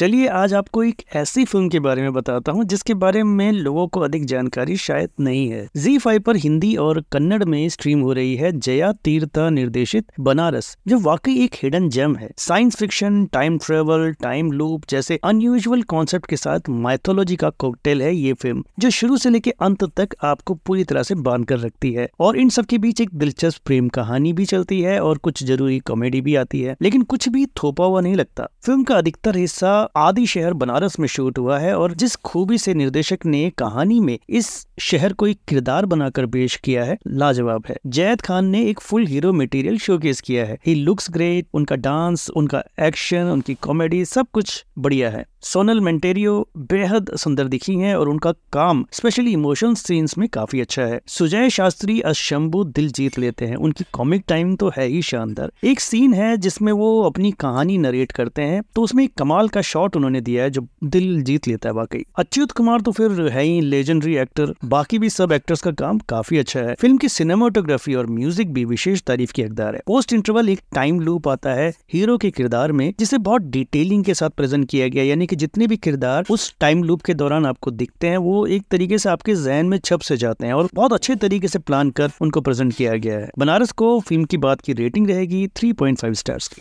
चलिए आज आपको एक ऐसी फ़िल्म के बारे में बताता हूँ, जिसके बारे में लोगों को अधिक जानकारी शायद नहीं है। जी फाइव पर हिंदी और कन्नड़ में स्ट्रीम हो रही है जया तीर्था निर्देशित बनारस, जो वाकई एक हिडन जेम है। Science fiction time travel time loop जैसे अनयूजुअल कॉन्सेप्ट के साथ माइथोलॉजी का कोकटेल है ये फ़िल्म जो शुरू से लेकर अंत तक आपको पूरी तरह से बाँध कर रखती है। और इन सब के बीच एक दिलचस्प प्रेम कहानी भी चलती है और कुछ ज़रूरी कॉमेडी भी आती है, लेकिन कुछ भी थोपा हुआ नहीं लगता। फ़िल्म का अधिकतर हिस्सा आदि शहर बनारस में शूट हुआ है और जिस खूबी से निर्देशक ने कहानी में इस शहर को एक किरदार बनाकर पेश किया है, लाजवाब है। जैद खान ने एक फुल हीरो मटेरियल शोकेस किया है। ही लुक्स ग्रेट, उनका डांस, उनका एक्शन, उनकी कॉमेडी सब कुछ बढ़िया है। सोनल मेंटेरियो बेहद सुंदर दिखी हैं और उनका काम स्पेशली इमोशनल सीन्स में काफ़ी अच्छा है। सुजय शास्त्री अशंभु दिल जीत लेते हैं। उनकी कॉमिक टाइम तो है ही शानदार। एक सीन है जिसमें वो अपनी कहानी नरेट करते हैं तो उसमें एक कमाल का शॉट उन्होंने दिया है जो दिल जीत लेता है वाकई। अच्युत कुमार तो फिर है ही लेजेंडरी एक्टर बाकी भी सब एक्टर्स का काम काफ़ी अच्छा है। फ़िल्म की सिनेमाटोग्राफी और म्यूज़िक भी विशेष तारीफ़ की हकदार है। पोस्ट इंटरवल एक टाइम लूप आता है हीरो के किरदार में, जिसे बहुत डिटेलिंग के साथ प्रेजेंट किया गया, यानी कि जितने भी किरदार उस टाइम लूप के दौरान आपको दिखते हैं, वो एक तरीके से आपके जहन में छप से जाते हैं और बहुत अच्छे तरीके से प्लान कर उनको प्रेजेंट किया गया है। बनारस को फ़िल्म की बात की रेटिंग रहेगी 3.5 स्टार्स की।